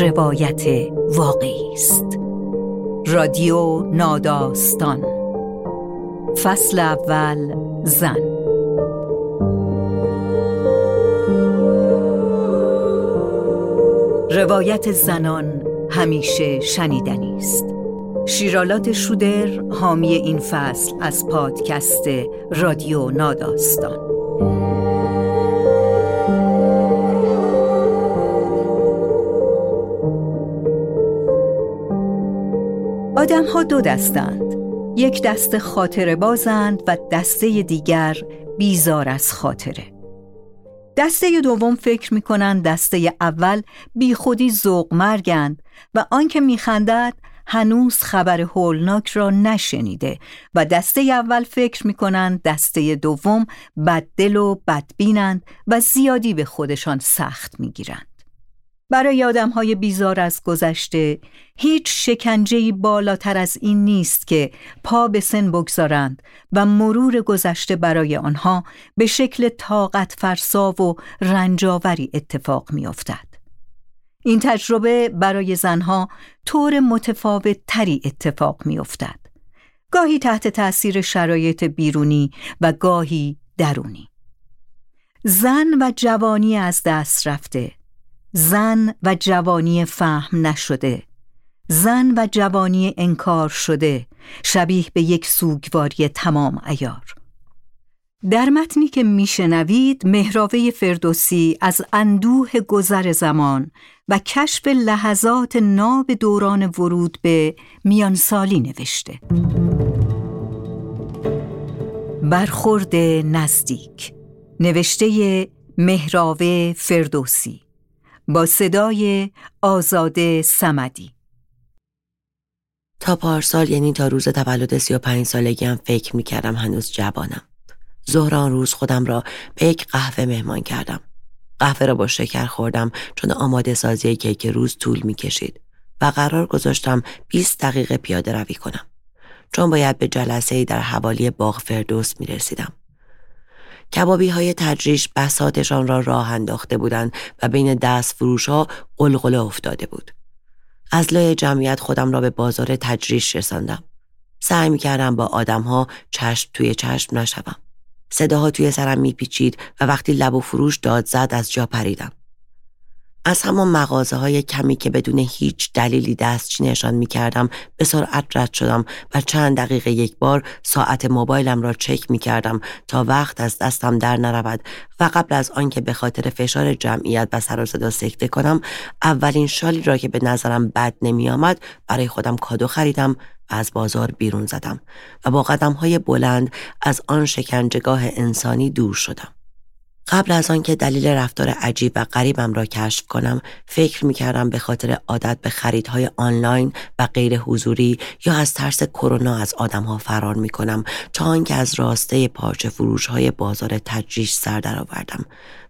روایت واقعی است. رادیو ناداستان. فصل اول زن. روایت زنان همیشه شنیدنی است. شیرالات شودر حامی این فصل از پادکست رادیو ناداستان. آدم ها دو دستند یک دست خاطره بازند و دسته دیگر بیزار از خاطره دسته دوم فکر می کنند دسته اول بی خودی زوق مرگند و آنکه میخندد هنوز خبر هولناک را نشنیده و دسته اول فکر می کنند دسته دوم بددل و بدبینند و زیادی به خودشان سخت می گیرند. برای آدم های بیزار از گذشته هیچ شکنجهی بالاتر از این نیست که پا به سن بگذارند و مرور گذشته برای آنها به شکل طاقت فرسا و رنجاوری اتفاق می افتد. این تجربه برای زنها طور متفاوت تری اتفاق می افتد. گاهی تحت تأثیر شرایط بیرونی و گاهی درونی. زن و جوانی از دست رفته زن و جوانی فهم نشده. زن و جوانی انکار شده. شبیه به یک سوگواری تمام ایار در متنی که میشنوید مهراوه فردوسی از اندوه گذر زمان و کشف لحظات ناب دوران ورود به میانسالی نوشته. برخورد نزدیک. نوشته مهراوه فردوسی. با صدای آزاده سمدی تا پارسال یعنی تا روز تولد سی و پنج سالگی هم فکر می کردم هنوز جوانم. ظهران روز خودم را به یک قهوه مهمان کردم. قهوه را با شکر خوردم چون آماده سازی کیک روز طول می کشید و قرار گذاشتم 20 دقیقه پیاده روی کنم. چون باید به جلسه در حوالی باغ فردوس می رسیدم. کبابی های تجریش بساتشان را راه انداخته بودند و بین دست فروش ها قلقله افتاده بود. از لای جمعیت خودم را به بازار تجریش رساندم. سعی می کردم با آدم ها چشم توی چشم نشوم. صداها توی سرم میپیچید و وقتی لب و فروش داد زد از جا پریدم. از همان مغازه های کمی که بدون هیچ دلیلی دستچینشان می کردم به سرعت رد شدم و چند دقیقه یک بار ساعت موبایلم را چک می کردم تا وقت از دستم در نرود و قبل از آنکه به خاطر فشار جمعیت و سر و صدا سکته کنم اولین شالی را که به نظرم بد نمی آمد برای خودم کادو خریدم و از بازار بیرون زدم و با قدم های بلند از آن شکنجگاه انسانی دور شدم. قبل از آنکه دلیل رفتار عجیب و غریبم را کشف کنم فکر می کردم به خاطر عادت به خریدهای آنلاین و غیر حضوری یا از ترس کرونا از آدمها فرار می کنم تا آنکه از راسته پارچه فروش های بازار تجریش سر درآوردم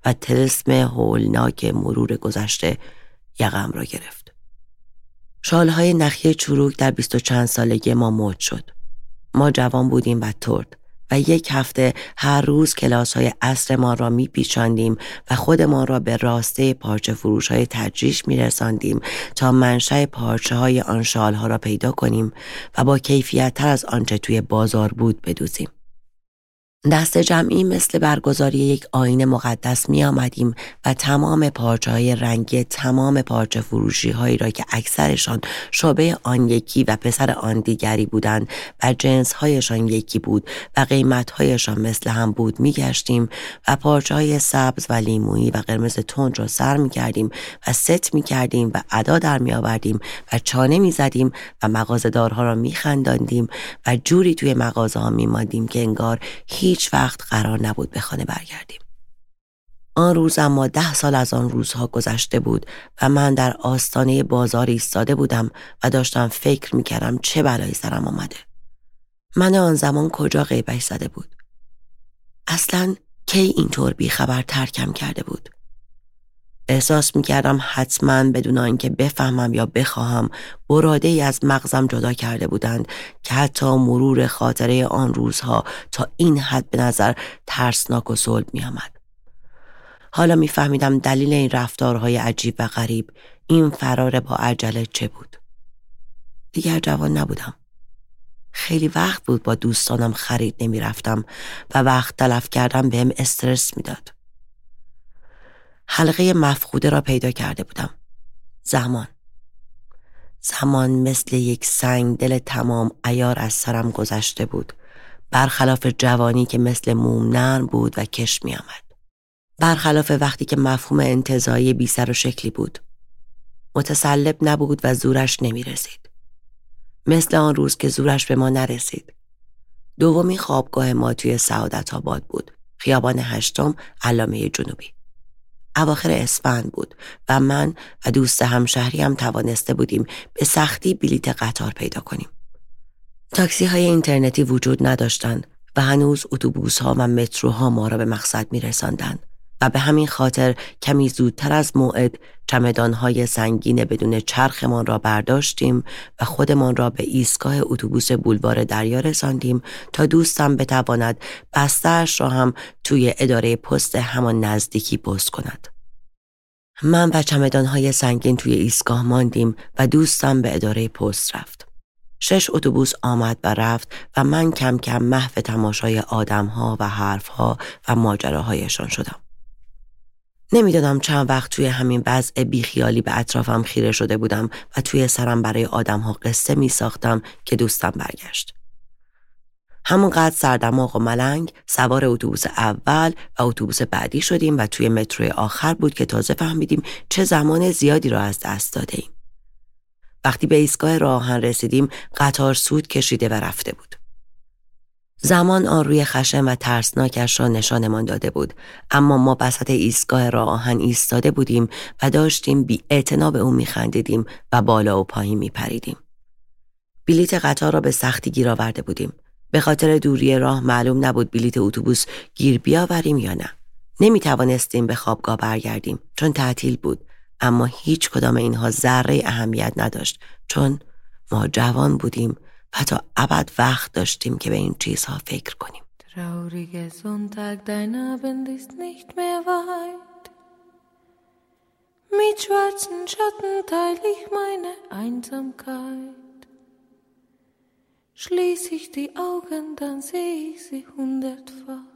و تلسم هولناک مرور گذشته یقم را گرفت. شالهای نخی چروک در بیست و چند سالگی ما مد شد. ما جوان بودیم و ترد. و یک هفته هر روز کلاس های عصر ما را می پیچاندیم و خودمان را به راسته پارچه فروش های تجریش می رساندیم تا منشأ پارچه های آن شال ها را پیدا کنیم و با کیفیت تر از آنچه توی بازار بود بدوزیم. دست جمعی مثل برگزاری یک آین مقدس می آمدیم و تمام پارچه های رنگی تمام پارچه فروشی هایی را که اکثرشان شابه آن یکی و پسر آن دیگری بودند و جنس هایشان یکی بود و قیمت هایشان مثل هم بود می گشتیم و پارچه های سبز و لیمویی و قرمز تند را سر می کردیم و ست می کردیم و ادا در می آوردیم و چانه می زدیم و مغازدارها را می خنداندیم و جوری توی مغازه ها می مادیم که انگار هیچ وقت قرار نبود به خانه برگردیم. آن روز اما ده سال از آن روزها گذشته بود و من در آستانه بازار ایستاده بودم و داشتم فکر می‌کردم چه بلایی سرم آمده. من آن زمان کجا غیبش زده بود؟ اصلا کی اینطور بیخبر ترکم کرده بود؟ احساس می کردم حتما بدون آنکه بفهمم یا بخواهم براده ای از مغزم جدا کرده بودند که حتی مرور خاطره آن روزها تا این حد به نظر ترسناک و صلب می آمد. حالا میفهمیدم دلیل این رفتارهای عجیب و غریب این فرار با عجله چه بود. دیگر جوان نبودم. خیلی وقت بود با دوستانم خرید نمی‌رفتم و وقت تلف کردم بهم استرس می‌داد. حلقه مفقوده را پیدا کرده بودم. زمان. زمان مثل یک سنگ دل تمام ایار از سرم گذشته بود. برخلاف جوانی که مثل موم نرم بود و کش می آمد. برخلاف وقتی که مفهوم انتظایی بی سر و شکلی بود. متسلب نبود و زورش نمی رسید. مثل آن روز که زورش به ما نرسید. دومی خوابگاه ما توی سعادت آباد بود. خیابان هشتم علامه جنوبی. اواخر اسفند بود و من و دوست همشهری هم توانسته بودیم به سختی بلیت قطار پیدا کنیم. تاکسی های اینترنتی وجود نداشتند و هنوز اتوبوس ها و متروها ما را به مقصد می رساندن و به همین خاطر کمی زودتر از موعد چمدان های سنگین بدون چرخمان را برداشتیم و خودمان را به ایستگاه اتوبوس بولوار دریا رساندیم تا دوستم بتواند بستهاش را هم توی اداره پست همان نزدیکی پست کند. من و چمدان های سنگین توی ایستگاه ماندیم و دوستم به اداره پست رفت. شش اتوبوس آمد و رفت و من کم کم محو تماشای آدمها و حرفها و ماجراهایشان شدم. نمی‌دانم چند وقت توی همین وضع بیخیالی به اطرافم خیره شده بودم و توی سرم برای آدمها قصه می ساختم که دوستم برگشت. همونقدر سردماغ و ملنگ سوار اتوبوس اول و اتوبوس بعدی شدیم و توی متروی آخر بود که تازه فهمیدیم چه زمان زیادی را از دست داده ایم. وقتی به ایستگاه راهن رسیدیم قطار سود کشیده و رفته بود. زمان آن روی خشم و ترسناکش را نشانمان داده بود. اما ما بسط ایستگاه راه آهن ایستاده بودیم و داشتیم بی به او میخندیدیم و بالا و پایین میپریدیم بلیت قطار را به سختی گیر آورده بودیم. به خاطر دوری راه معلوم نبود بلیت اتوبوس گیر بیاوریم یا نه. نمی توانستیم به خوابگاه برگردیم چون تعطیل بود. اما هیچ کدام اینها ذره اهمیت نداشت چون ما جوان بودیم و تا ابد وقت داشتیم که به این چیزها فکر کنیم Traurige Sonntag, dein Abend ist nicht mehr weit. Mit schwarzen Schatten teile ich meine Einsamkeit. Schließ ich die Augen, dann sehe ich sie hundertfach.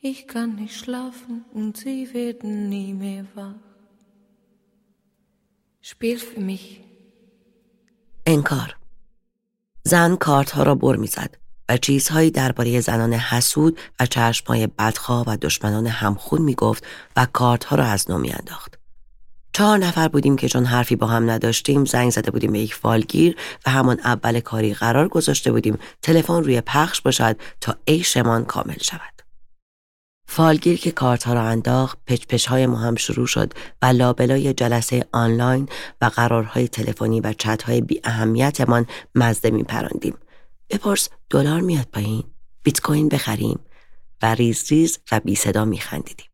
Ich kann nicht schlafen und sie werden nie mehr wach. Spiel für mich. انکار زن کارت ها را بر می‌زد و چیزهایی درباره زنان حسود و چشمهای بدخواه و دشمنان همخون می‌گفت و کارت ها را از نو میانداخت. چهار نفر بودیم که چون حرفی با هم نداشتیم زنگ زده بودیم به یک فالگیر و همان اول کاری قرار گذاشته بودیم تلفن روی پخش باشد تا عیشمان کامل شود. فالگیر که کارت ها را انداخت پچ پچ های ما هم شروع شد و لابلای جلسه آنلاین و قرارهای تلفنی و چت های بی اهمیتمان مزه می پراندیم. بپرس دلار میاد پایین بیت کوین بخریم و ریز ریز و بی صدا می خندیدیم.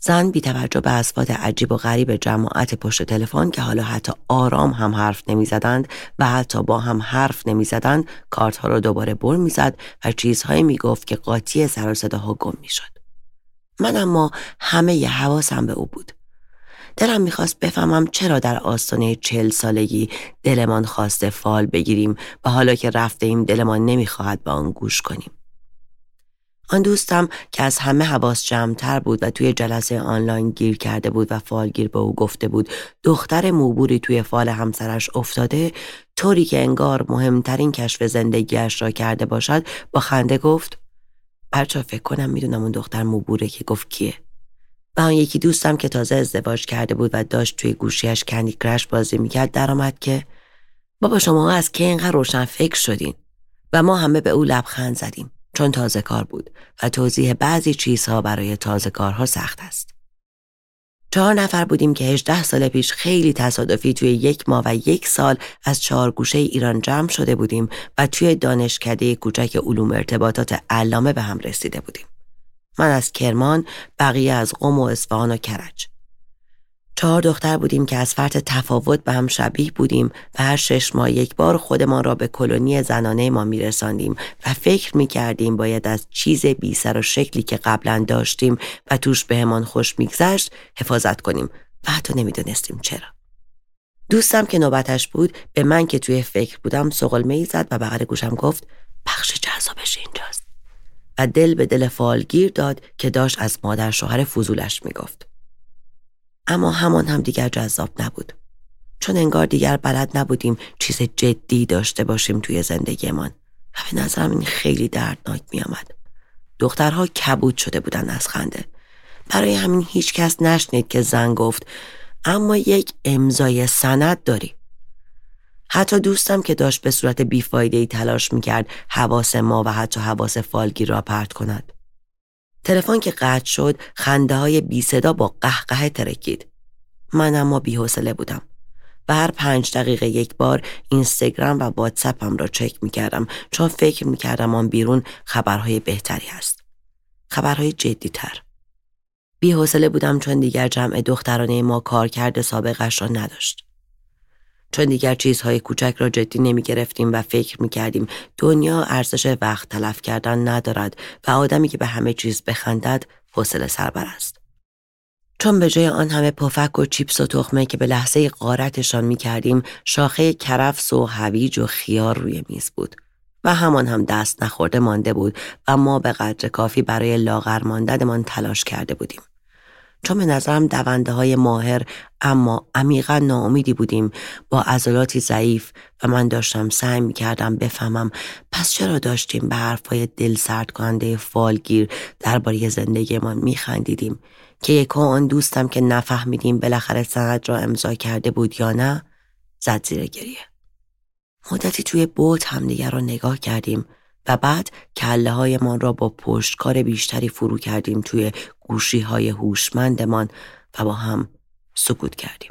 زن بی توجه به اصوات عجیب و غریب جماعت پشت تلفن که حالا حتی آرام هم حرف نمی‌زدند و حتی با هم حرف نمی‌زدند کارت ها را دوباره بر می‌زد و چیزهایی می‌گفت که قاطی سر و صداها گم می‌شد من اما همه ی حواسم به او بود. دلم می‌خواست بفهمم چرا در آستانه چل سالگی دلمان خواسته فال بگیریم و حالا که رفته ایم دلمان نمی‌خواهد به آن گوش کنیم. آن دوستم که از همه حواس جمعتر بود و توی جلسه آنلاین گیر کرده بود و فالگیر به او گفته بود دختر موبوری توی فال همسرش افتاده طوری که انگار مهمترین کشف زندگیش را کرده باشد با خنده گفت هرچا فکر کنم می‌دونم اون دختر موبوره که گفت کیه و آن یکی دوستم که تازه ازدواج کرده بود و داشت توی گوشیش کندی کرش بازی می‌کرد درآمد که بابا شما از که اینقدر روشن فکر شدین و ما همه به او لبخند زدیم چون تازه کار بود و توضیح بعضی چیزها برای تازه کارها سخت است. چهار نفر بودیم که 18 سال پیش خیلی تصادفی توی یک ماه و یک سال از چهار گوشه ایران جمع شده بودیم و توی دانشکده کوچک علوم ارتباطات علامه به هم رسیده بودیم. من از کرمان، بقیه از قم و اصفهان و کرج. چهار دختر بودیم که از فرط تفاوت به هم شبیه بودیم و هر شش ماه یک بار خودمان را به کلونی زنانه ما میرساندیم و فکر می‌کردیم باید از چیز بی سر و شکلی که قبلا داشتیم و توش بهمان خوش میگذشت حفاظت کنیم و حتی نمی‌دونستیم چرا. دوستم که نوبتش بود به من که توی فکر بودم سقلمه زد و بغل گوشم گفت بخش جذابش اینجاست و دل به دل فالگیر داد که داشت از مادر شوهر فضولش می‌گفت. اما همان هم دیگر جذاب نبود. چون انگار دیگر بلد نبودیم چیز جدی داشته باشیم توی زندگیمان و به نظرم این خیلی دردناک می آمد. دخترها کبود شده بودن از خنده. برای همین هیچ کس نشنید که زن گفت اما یک امضای سند داری. حتی دوستم که داشت به صورت بیفایده ای تلاش می‌کرد حواس ما و حتی حواس فالگیر را پرت کند. تلفن که قطع شد خنده های بی صدا با قهقه ترکید. من اما بیحوصله بودم. و هر پنج دقیقه یک بار اینستاگرام و واتساپم را چک می کردم چون فکر می کردم آن بیرون خبرهای بهتری است. خبرهای جدی تر. بی حوصله بودم چون دیگر جمع دخترانه ما کار کرده سابقش را نداشت. چون دیگر چیزهای کوچک را جدی نمی گرفتیم و فکر می کردیم دنیا ارزش وقت تلف کردن ندارد و آدمی که به همه چیز بخندد حوصله سربر است. چون به جای آن همه پفک و چیپس و تخمه که به لحظه قارتشان می کردیم شاخه کرفس و هویج و خیار روی میز بود و همان هم دست نخورده مانده بود و ما به قدر کافی برای لاغر ماندنمان تلاش کرده بودیم. چون به نظرم دونده های ماهر اما عمیقا ناامیدی بودیم با عضلاتی ضعیف و من داشتم سعی می کردم بفهمم پس چرا داشتیم به حرفهای دل سرد کننده فالگیر درباره زندگیمان می خندیدیم که یکو آن دوستم که نفهمیدیم بالاخره سند را امضا کرده بود یا نه زد زیر گریه. مدتی توی بوت همدیگر را نگاه کردیم و بعد کله های من را با پشتکار بیشتری فرو کردیم توی گوشی های هوشمندمان و با هم سکوت کردیم.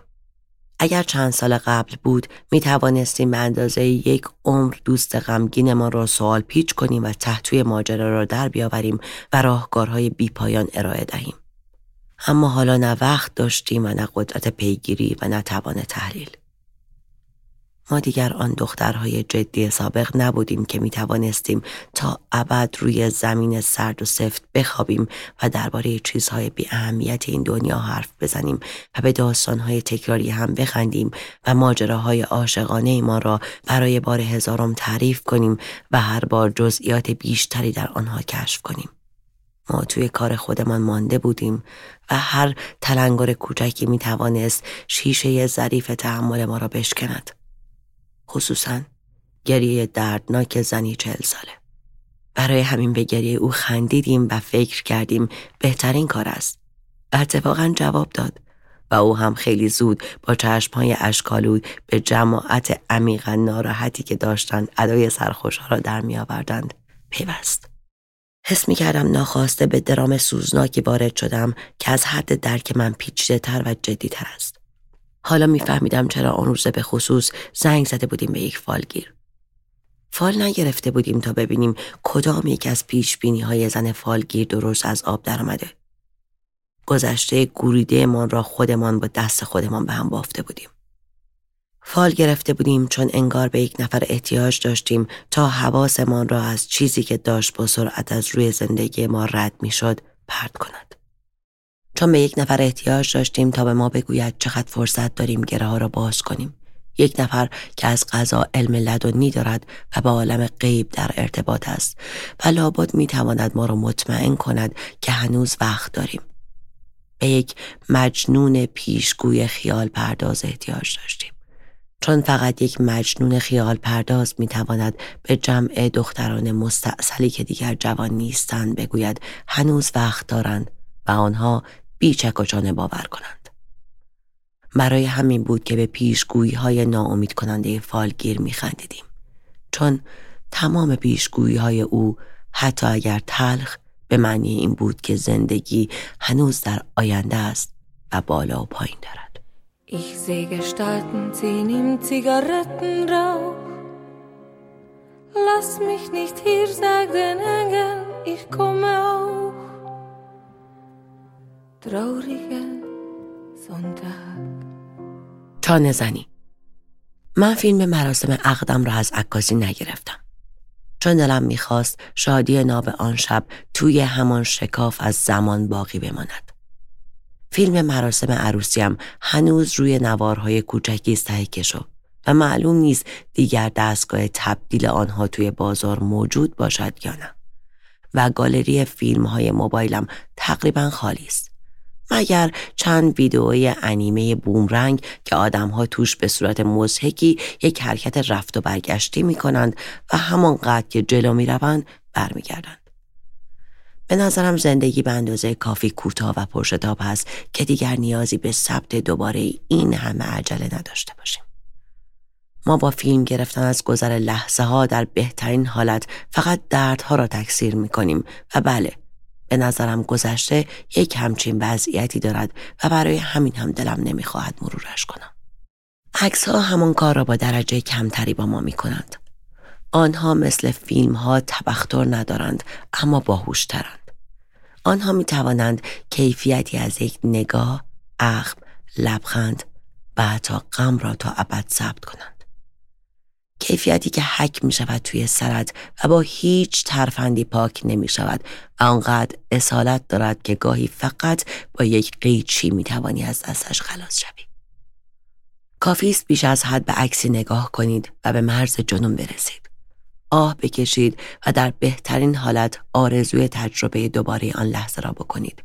اگر چند سال قبل بود می توانستیم به اندازه یک عمر دوست غمگین ما را سوال پیچ کنیم و تحتوی ماجرا را در بیاوریم و راهکارهای بیپایان ارائه دهیم. اما حالا نه وقت داشتیم و نه قدرت پیگیری و نه توان تحلیل. ما دیگر آن دخترهای جدی سابق نبودیم که می توانستیم تا ابد روی زمین سرد و سفت بخوابیم و درباره چیزهای بی اهمیت این دنیا حرف بزنیم و به داستانهای تکراری هم بخندیم و ماجراهای عاشقانه ما را برای بار هزارم تعریف کنیم و هر بار جزئیات بیشتری در آنها کشف کنیم. ما توی کار خودمان مانده بودیم و هر تلنگر کوچکی می توانست شیشه ظریف تحمل ما را بشکند. خصوصا گریه دردناک زنی چهل ساله. برای همین به گریه او خندیدیم و فکر کردیم بهترین کار است. و اتفاقا جواب داد و او هم خیلی زود با چشمهای اشکالود به جماعت عمیقا ناراحتی که داشتند ادای سرخوشها را در می آوردند پیوست. حس می کردم ناخواسته به درام سوزناکی وارد شدم که از حد درک من پیچیده تر و جدی تر است. حالا میفهمیدم چرا آن روزه به خصوص زنگ زده بودیم به یک فالگیر. فال نگرفته بودیم تا ببینیم کدام یک از پیش بینی های زن فالگیر درست از آب درآمده. گذشته گوریده من را خودمان با دست خودمان به هم بافته بودیم. فال گرفته بودیم چون انگار به یک نفر احتیاج داشتیم تا حواسمان را از چیزی که داشت با سرعت از روی زندگی ما رد می‌شد پرت کند. چون به یک نفر احتیاج داشتیم تا به ما بگوید چقدر فرصت داریم گره ها را باز کنیم. یک نفر که از غذا علم لدنی دارد و با عالم غیب در ارتباط است و لابد می تواند ما را مطمئن کند که هنوز وقت داریم. به یک مجنون پیشگوی خیال پرداز احتیاج داشتیم. چون فقط یک مجنون خیال پرداز می تواند به جمع دختران مستاصلی که دیگر جوان نیستند بگوید هنوز وقت دارند و آنها بیچک و چانه باور کنند. برای همین بود که به پیشگویی های ناامید کننده فالگیر می خندیدیم. چون تمام پیشگویی های او حتی اگر تلخ به معنی این بود که زندگی هنوز در آینده است و بالا و پایین دارد. Ich sehe Gestalten ziehen im Zigarettenrauch. Lass mich nicht hier, sag den Engeln, ich komme auch. تا زنی من فیلم مراسم عقدم را از عکاسی نگرفتم. چون دلم می‌خواست شادی ناب آن شب توی همان شکاف از زمان باقی بماند. فیلم مراسم عروسیم هنوز روی نوارهای کوچکی تهیه شد و معلوم نیست دیگر دستگاه تبدیل آنها توی بازار موجود باشد یا نه. و گالری فیلم های موبایلم تقریبا خالی است. مگر چند ویدئوی انیمه بومرنگ که آدمها توش به صورت مزهکی یک حرکت رفت و برگشتی می کنند و همانقدر که جلو می روند برمیگردند. به نظرم زندگی به اندازه کافی کوتاه و پرشتاب هست که دیگر نیازی به ثبت دوباره این همه عجله نداشته باشیم. ما با فیلم گرفتن از گذر لحظه ها در بهترین حالت فقط دردها را تکثیر می کنیم و بله به نظرم گذشته یک همچین وضعیتی دارد و برای همین هم دلم نمی‌خواهد مرورش کنم. عکس ها همان کار را با درجه کمتری با ما می کنند. آنها مثل فیلم ها تبختر ندارند اما باهوشترند. آنها می توانند کیفیتی از یک نگاه، اخم، لبخند و حتی غم را تا ابد ثبت کنند. کیفیتی که حک می شود توی سرت و با هیچ ترفندی پاک نمی شود آنقدر اصالت دارد که گاهی فقط با یک قیچی می توانی از دستش خلاص شوی. کافی است بیش از حد به عکسی نگاه کنید و به مرز جنون برسید. آه بکشید و در بهترین حالت آرزوی تجربه دوباره آن لحظه را بکنید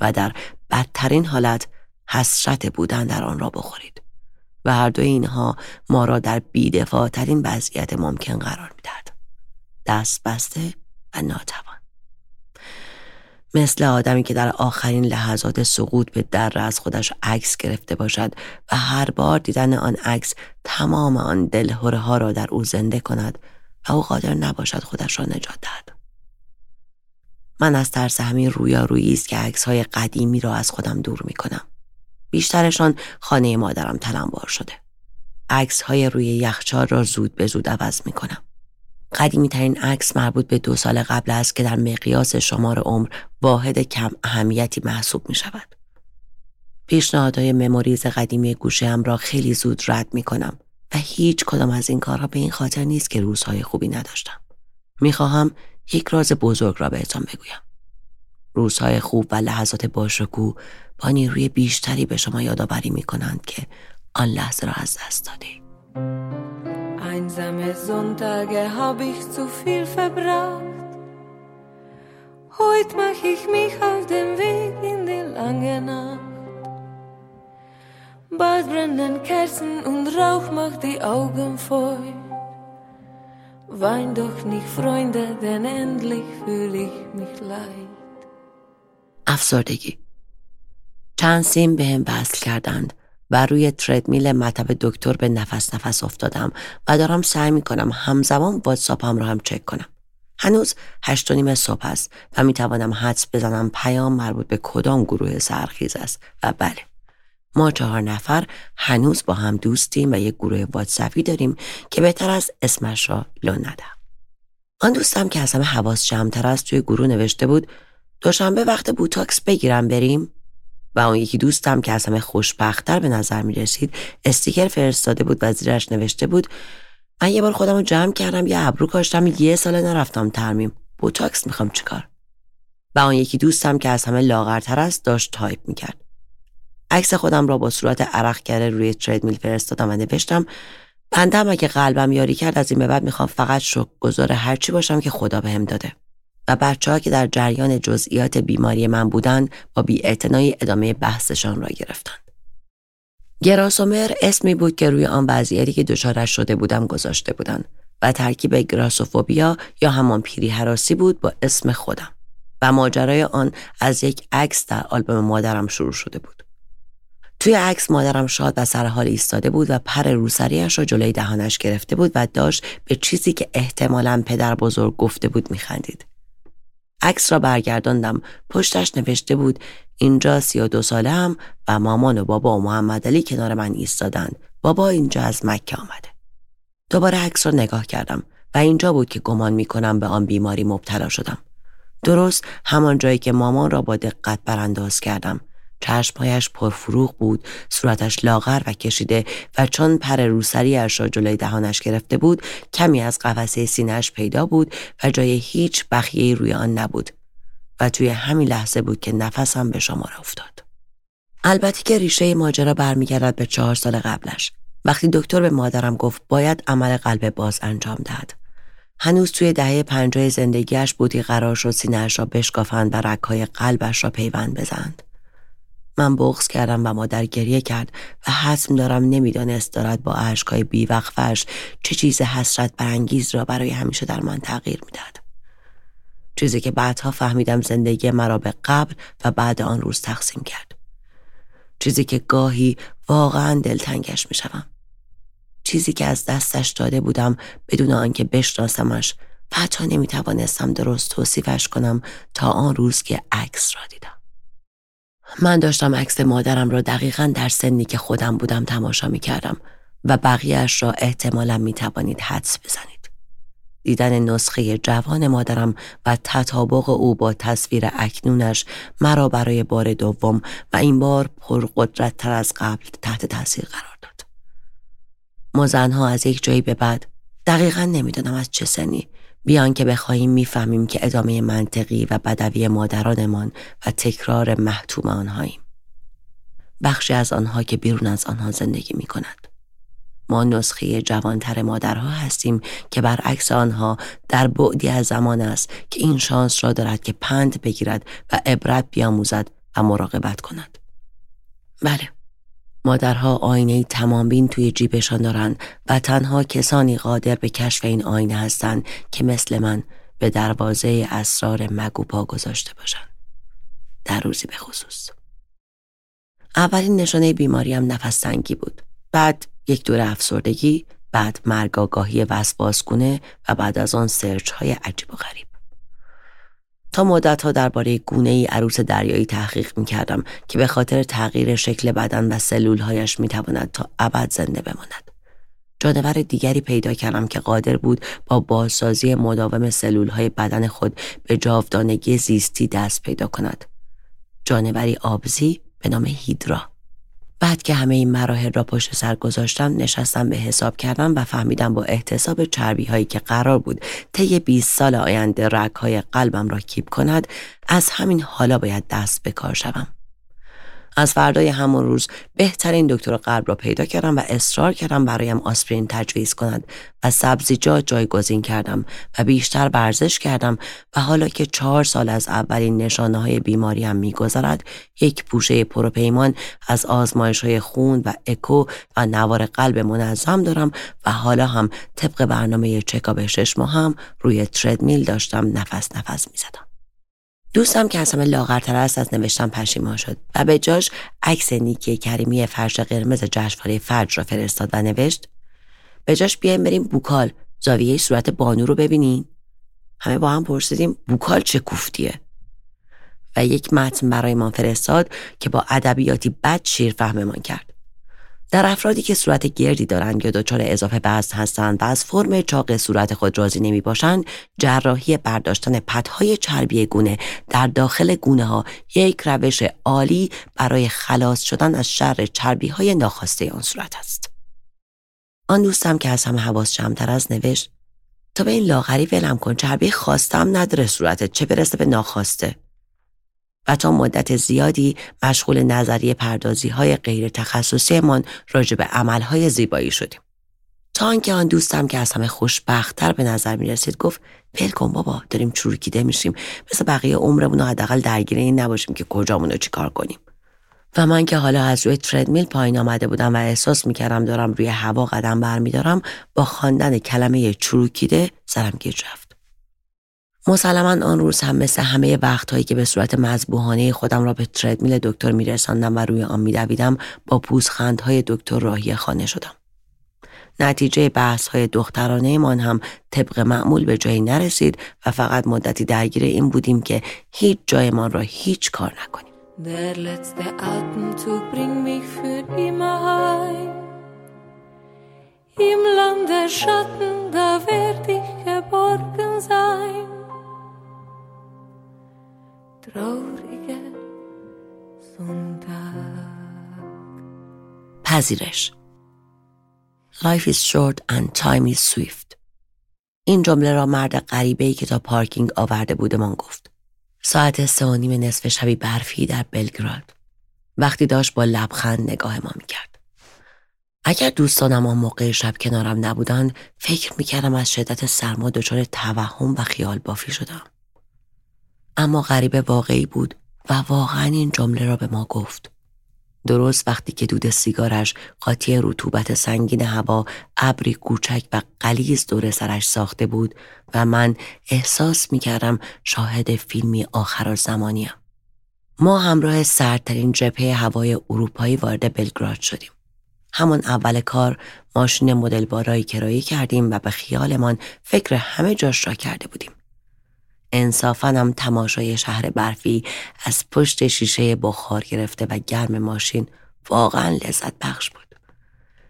و در بدترین حالت حسرت بودن در آن را بخورید. و هر دو اینها ما را در بیدفاع ترین وضعیت ممکن قرار می‌دهد. دست بسته و ناتوان. مثل آدمی که در آخرین لحظات سقوط به در از خودش عکس گرفته باشد و هر بار دیدن آن عکس تمام آن دلهوره ها را در او زنده کند و او قادر نباشد خودش را نجات دهد. من از ترس همین رویارویی است که عکس های قدیمی را از خودم دور می کنم. بیشترشان خانه مادرم تلمبار شده. عکس های روی یخچال را زود به زود عوض می کنم. قدیمی ترین عکس مربوط به دو سال قبل است که در مقیاس شمار عمر واحد کم اهمیتی محسوب می شود. پیشنهادهای مموریز قدیمی گوشه را خیلی زود رد می کنم و هیچ کدام از این کارها به این خاطر نیست که روزهای خوبی نداشتم. می‌خواهم یک راز بزرگ را بهتان بگویم. روزهای خوب و لحظات باشکوه با نیروی بیشتری به شما یادآوری می کنند که آن لحظه را از دست دادی. Einsame Sonntage hab ich zu viel verbracht. Heute mach ich mich auf den Weg in die lange Nacht. Bald brennen Kerzen und Rauch macht die Augen feucht. Wein doch nicht, Freunde, denn endlich fühl ich mich leicht. افسردگی چند سیم به هم وصل کردند و روی تردمیل مطب دکتر به نفس نفس افتادم و دارم سعی می کنم همزمان واتساپم را هم چک کنم. هنوز هشت و نیم صبح است و می توانم حدس بزنم پیام مربوط به کدام گروه سحرخیز است و بله ما چهار نفر هنوز با هم دوستیم و یک گروه واتساپی داریم که بهتره اسمش را لو ندم. آن دوستم که از همه حواس جمعتر است توی گروه نوشته بود دوشنبه وقت بوتاکس بگیرم بریم؟ و اون یکی دوستم که از همه خوشبختتر به نظر می رسید استیکر فرستاده بود و زیرش نوشته بود من یه بار خودم رو جمع کردم یه ابرو کاشتم یه سال نرفتم ترمیم. بوتاکس می‌خوام چیکار و اون یکی دوستم که از همه لاغرتر است داشت تایپ می‌کرد. عکس خودم را با صورت عرق کرده روی تردمیل فرستادم و نوشتم بنده اگه قلبم یاری کرد از این به بعد می‌خوام فقط شکرگزار هرچی باشم که خدا بهم داده. و بچه ها که در جریان جزئیات بیماری من بودند با بی ادامه بحثشان را گرفتند. گراسومر اسمی بود که روی آن وضعیتی که دچارش شده بودم گذاشته بودند و ترکیب گراسوفوبیا یا همان پیری حراسی بود با اسم خودم و ماجرای آن از یک عکس در آلبوم مادرم شروع شده بود. توی عکس مادرم شاد و سر حال ایستاده بود و پر روسریش را جلوی دهانش گرفته بود و داشت به چیزی که احتمالا پدر بزرگ گفته بود میخندید. عکس را برگرداندم. پشتش نوشته بود اینجا سی و دو هم و مامان و بابا و محمد علی کنار من ایستادند. بابا اینجا از مکه آمده. دوباره عکس را نگاه کردم و اینجا بود که گمان می کنم به آن بیماری مبتلا شدم. درست همان جایی که مامان را با دقت برانداز کردم. چشمهایش پرفروغ بود صورتش لاغر و کشیده و چون پر روسریش را جلوی دهانش گرفته بود کمی از قفسه سینهش پیدا بود و جای هیچ بخیه روی آن نبود و توی همین لحظه بود که نفسم به شمار افتاد. البته که ریشه ماجرا برمیگردد به چهار سال قبلش. وقتی دکتر به مادرم گفت باید عمل قلب باز انجام دهد. هنوز توی دهه پنجاه زندگیش بودی قرار شد سینهاش را بشکافند و رگهای قلبش را پیوند بزنند من بغز کردم و مادر گریه کرد و حسم دارم نمی‌دانست دارد با عشقای بیوقفش چه چیز حسرت برانگیز را برای همیشه در من تغییر می‌دهد. چیزی که بعدها فهمیدم زندگی مرا به قبل و بعد آن روز تقسیم کرد. چیزی که گاهی واقعا دلتنگش می‌شوم. چیزی که از دستش داده بودم بدون آنکه بشناسمش و حتی نمی‌توانستم درست توصیفش کنم تا آن روز که عکس را دیدم. من داشتم عکس مادرم را دقیقا در سنی که خودم بودم تماشا می کردم و بقیهش را احتمالا می توانید حدس بزنید. دیدن نسخه جوان مادرم و تطابق او با تصویر اکنونش مرا برای بار دوم و این بار پرقدرت تر از قبل تحت تاثیر قرار داد. ما زنها از یک جایی به بعد دقیقا نمی‌دانم از چه سنی بیان که بخواهیم می‌فهمیم که ادامه منطقی و بدوی مادرانمان و تکرار محتوم آنهاییم. بخشی از آنها که بیرون از آنها زندگی می کند. ما نسخه جوانتر مادرها هستیم که برعکس آنها در بعدی از زمان است که این شانس را دارد که پند بگیرد و عبرت بیاموزد و مراقبت کند. بله، مادرها آینه تمام بین توی جیبشان دارند و تنها کسانی قادر به کشف این آینه هستند که مثل من به دروازه اسرار مگو پا گذاشته باشند. در روزی به خصوص. اولین نشانه بیماریم نفس تنگی بود. بعد یک دور افسردگی، بعد مرگ آگاهی وسواسگونه و بعد از آن سرچ های عجیب و غریب. تا مدت ها درباره گونه ای عروس دریایی تحقیق می کردم که به خاطر تغییر شکل بدن و سلول هایش می تواند تا ابد زنده بماند. جانور دیگری پیدا کردم که قادر بود با بازسازی مداوم سلول های بدن خود به جاودانگی زیستی دست پیدا کند. جانوری آبزی به نام هیدرا. بعد که همه این مراحل را پشت سر گذاشتم نشستم به حساب کردم و فهمیدم با احتساب چربی هایی که قرار بود طی 20 سال آینده رگ های قلبم را کیپ کند از همین حالا باید دست به کار شوم. از فردای همون روز بهترین دکتر قلب را پیدا کردم و اصرار کردم برایم آسپرین تجویز کند و سبزیجات جایگزین کردم و بیشتر ورزش کردم و حالا که چهار سال از اولین نشانه های بیماریم میگذرد یک پوشه پروپیمان از آزمایش های خون و اکو و نوار قلب منظم دارم و حالا هم طبق برنامه چکاب شش ماه هم روی تردمیل داشتم نفس نفس می‌زدم. دوستم که از همه لاغرتر است از نوشتن پشیمان شد و به جاش عکس نیکی کریمی فرش قرمز جشنواره فرج را فرستاد و نوشت به جاش بیایم بریم بوکال زاویه صورت بانو رو ببینین. همه با هم پرسیدیم بوکال چه کوفتیه؟ و یک متن برایمان فرستاد که با ادبیاتی بد شیر فهممان کرد. در افرادی که صورت گردی دارند یا دچار اضافه وزن هستند و از فرم چاق صورت خود راضی نمی باشند جراحی برداشتن پدهای چربی گونه در داخل گونه ها یک روش عالی برای خلاص شدن از شر چربی های ناخواسته آن صورت است. آن دوستم که از همه حواس جمعتر از نوشت تا به این لاغری ولم کن چربی خواستم نداره صورتت چه برسه به ناخواسته؟ و تا مدت زیادی مشغول نظریه پردازی های غیر تخصصی من راجع به عمل های زیبایی شدیم. تا آنکه آن دوستم که از همه خوشبختتر به نظر می رسید گفت ول کن بابا داریم چروکیده میشیم. مثل بقیه عمرمون حداقل درگیر این نباشیم که کجامون رو چیکار کنیم. و من که حالا از روی تردمیل پایین آمده بودم و احساس می‌کردم دارم روی هوا قدم برمیدارم با خواندن کلمه چروکیده سرم گیج رفت. مسلما آن روز هم مثل همه وقتهایی که به صورت مذبوحانه خودم را به تردمیل دکتر میرساندم و روی آن میدویدم با پوزخندهای دکتر راهی خانه شدم نتیجه بحث های دخترانه من هم طبق معمول به جایی نرسید و فقط مدتی درگیر این بودیم که هیچ جایمان را هیچ کار نکنیم. Der letzte Atemzug bringt mich für immer heim. Im Land der Schatten, پذیرش Life is short and time is swift. این جمله را مرد غریبه ای که تا پارکینگ آورده بودمان گفت. ساعت سه و نیم نصف شبی برفی در بلگراد. وقتی داشت با لبخند نگاه ما می‌کرد. اگر دوستانم آن موقع شب کنارم نبودند فکر می‌کردم از شدت سرما دچار توهم و خیال بافی شدم. اما غریبه واقعی بود و واقعا این جمله را به ما گفت. درست وقتی که دود سیگارش قاطی رطوبت سنگین هوا ابری کوچک و قلیز دور سرش ساخته بود و من احساس می کردم شاهد فیلمی آخر زمانیم. ما همراه سردترین جبهه هوای اروپایی وارد بلگراد شدیم. همون اول کار ماشین مدل بارایی کرایه کردیم و به خیالمان فکر همه جاش را کرده بودیم. انصافا هم تماشای شهر برفی از پشت شیشه بخار گرفته و گرم ماشین واقعا لذت بخش بود.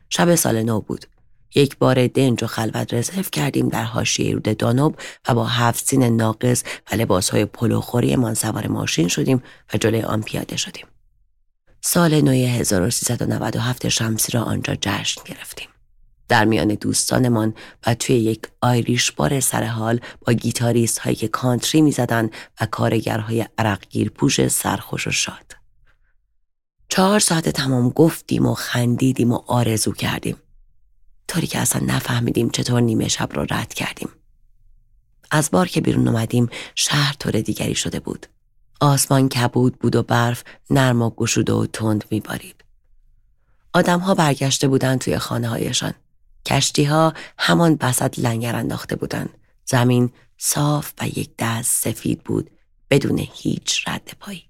شب سال نو بود. یک بار دنج و خلوت رزرو کردیم در حاشیه رود دانوب و با هفت سین ناقص و لباسهای پلوخوری من سوار ماشین شدیم و جلوی آن پیاده شدیم. سال نو 1397 شمسی را آنجا جشن گرفتیم. در میان دوستانمان و توی یک آیریش بار سرحال با گیتاریست هایی که کانتری می زدن و کارگرهای عرقگیر پوش سرخوش و شاد. چهار ساعت تمام گفتیم و خندیدیم و آرزو کردیم. طوری که اصلا نفهمیدیم چطور نیمه شب را رد کردیم. از بار که بیرون اومدیم شهر طور دیگری شده بود. آسمان کبود بود و برف نرم و گشوده و تند میبارید. آدمها برگشته بودند توی خانه هایشان. کشتی ها همان بسط لنگر انداخته بودند. زمین صاف و یک دست سفید بود بدون هیچ رد پایی.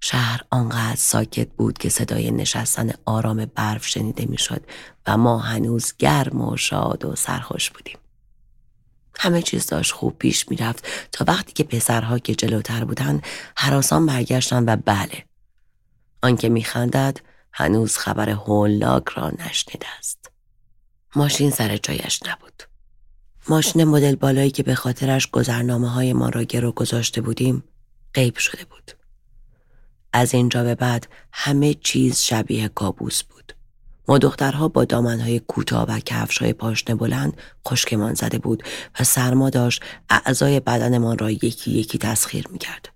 شهر آنقدر ساکت بود که صدای نشستن آرام برف شنیده می‌شد و ما هنوز گرم و شاد و سرخوش بودیم. همه چیز داشت خوب پیش می‌رفت تا وقتی که پسرها که جلوتر بودند حراسان برگشتن و بله آنکه میخندد هنوز خبر هولاک را نشنیده است ماشین سر جایش نبود. ماشین مدل بالایی که به خاطرش گذرنامه های ما را گرو گذاشته بودیم غیب شده بود. از اینجا به بعد همه چیز شبیه کابوس بود. ما دخترها با دامنهای کوتاه و کفشهای پاشنه بلند خشکمان زده بود و سرما داشت اعضای بدنمان را یکی یکی تسخیر می‌کرد.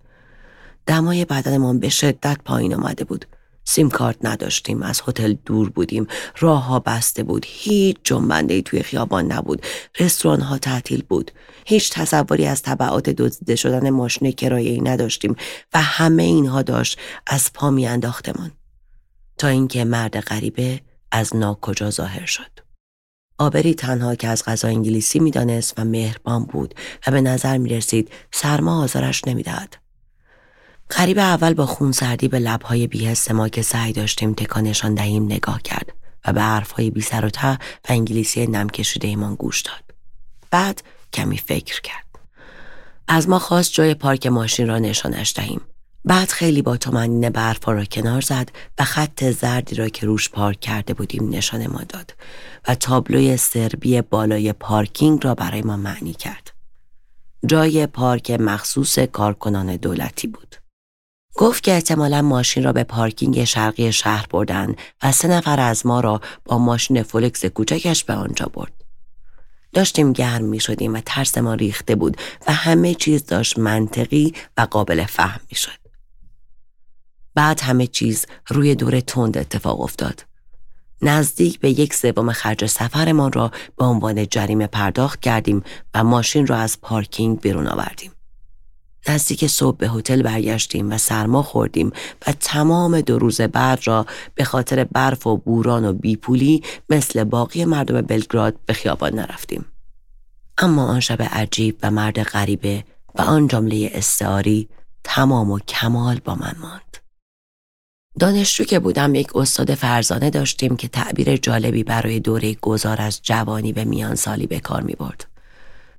دمای بدنمان به شدت پایین آمده بود سیم کارت نداشتیم از هتل دور بودیم راه ها بسته بود هیچ جنبنده توی خیابان نبود رستوران ها تعطیل بود. هیچ تصوری از طبعات دزدیده شدن ماشین کرایه ای نداشتیم و همه اینها داشت از پا انداختمان تا اینکه مرد غریبه از ناکجا ظاهر شد. آبری تنها که از غذا انگلیسی می‌دانست و مهربان بود و به نظر می رسید سرما آزارش نمی‌دهد. غریب اول با خون سردی به لبهای بیهست ما که سعی داشتیم تکانشان دهیم نگاه کرد و به حرفهای بی سر و ته و انگلیسی نم کشیده ایمان گوش داد. بعد کمی فکر کرد. از ما خواست جای پارک ماشین را نشانش دهیم. بعد خیلی با تومنین برفا را کنار زد و خط زردی را که روش پارک کرده بودیم نشان ما داد و تابلوی سربی بالای پارکینگ را برای ما معنی کرد. جای پارک مخصوص کارکنان دولتی بود. گفت که احتمالا ماشین را به پارکینگ شرقی شهر بردن و سه نفر از ما را با ماشین فولکس کوچکش به آنجا برد. داشتیم گرم می شدیم و ترس ما ریخته بود و همه چیز داشت منطقی و قابل فهم می شد. بعد همه چیز روی دور تند اتفاق افتاد. نزدیک به یک سوم خرج سفرمان را به عنوان جریمه پرداخت کردیم و ماشین را از پارکینگ بیرون آوردیم. نزدیک صبح به هتل برگشتیم و سرما خوردیم و تمام دو روز بعد را به خاطر برف و بوران و بیپولی مثل باقی مردم بلگراد به خیابان نرفتیم. اما آن شب عجیب و مرد غریبه و آن جمله استعاری تمام و کمال با من ماند. دانشجو که بودم یک استاد فرزانه داشتیم که تعبیر جالبی برای دوره گذار از جوانی به میان سالی به کار می برد.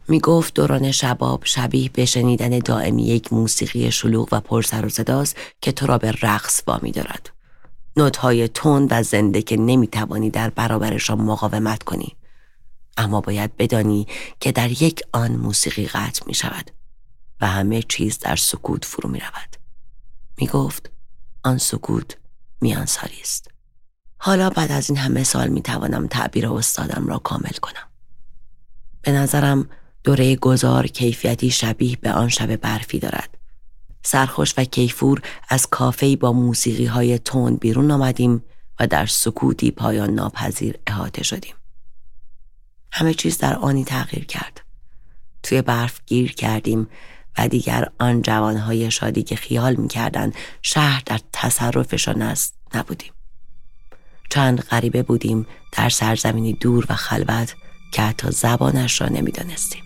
می گفت دوران شباب شبیه به شنیدن دائمی یک موسیقی شلوغ و پر سر و صداست که تو را به رقص وامی دارد. نوتهای تند و زنده که نمی توانی در برابرشان مقاومت کنی. اما باید بدانی که در یک آن موسیقی قطع می شود و همه چیز در سکوت فرو می رود. می گفت آن سکوت میان سالی است. حالا بعد از این همه سال می توانم تعبیر استادم را کامل کنم. به نظرم دوره گذار کیفیتی شبیه به آن شب برفی دارد. سرخوش و کیفور از کافه با موسیقی های تند بیرون آمدیم و در سکوتی پایان ناپذیر احاطه شدیم. همه چیز در آنی تغییر کرد. توی برف گیر کردیم و دیگر آن جوانهای شادی که خیال می‌کردند شهر در تصرفشان است نبودیم. چند غریبه بودیم در سرزمینی دور و خلوت که حتی زبانش را نمی‌دانستیم.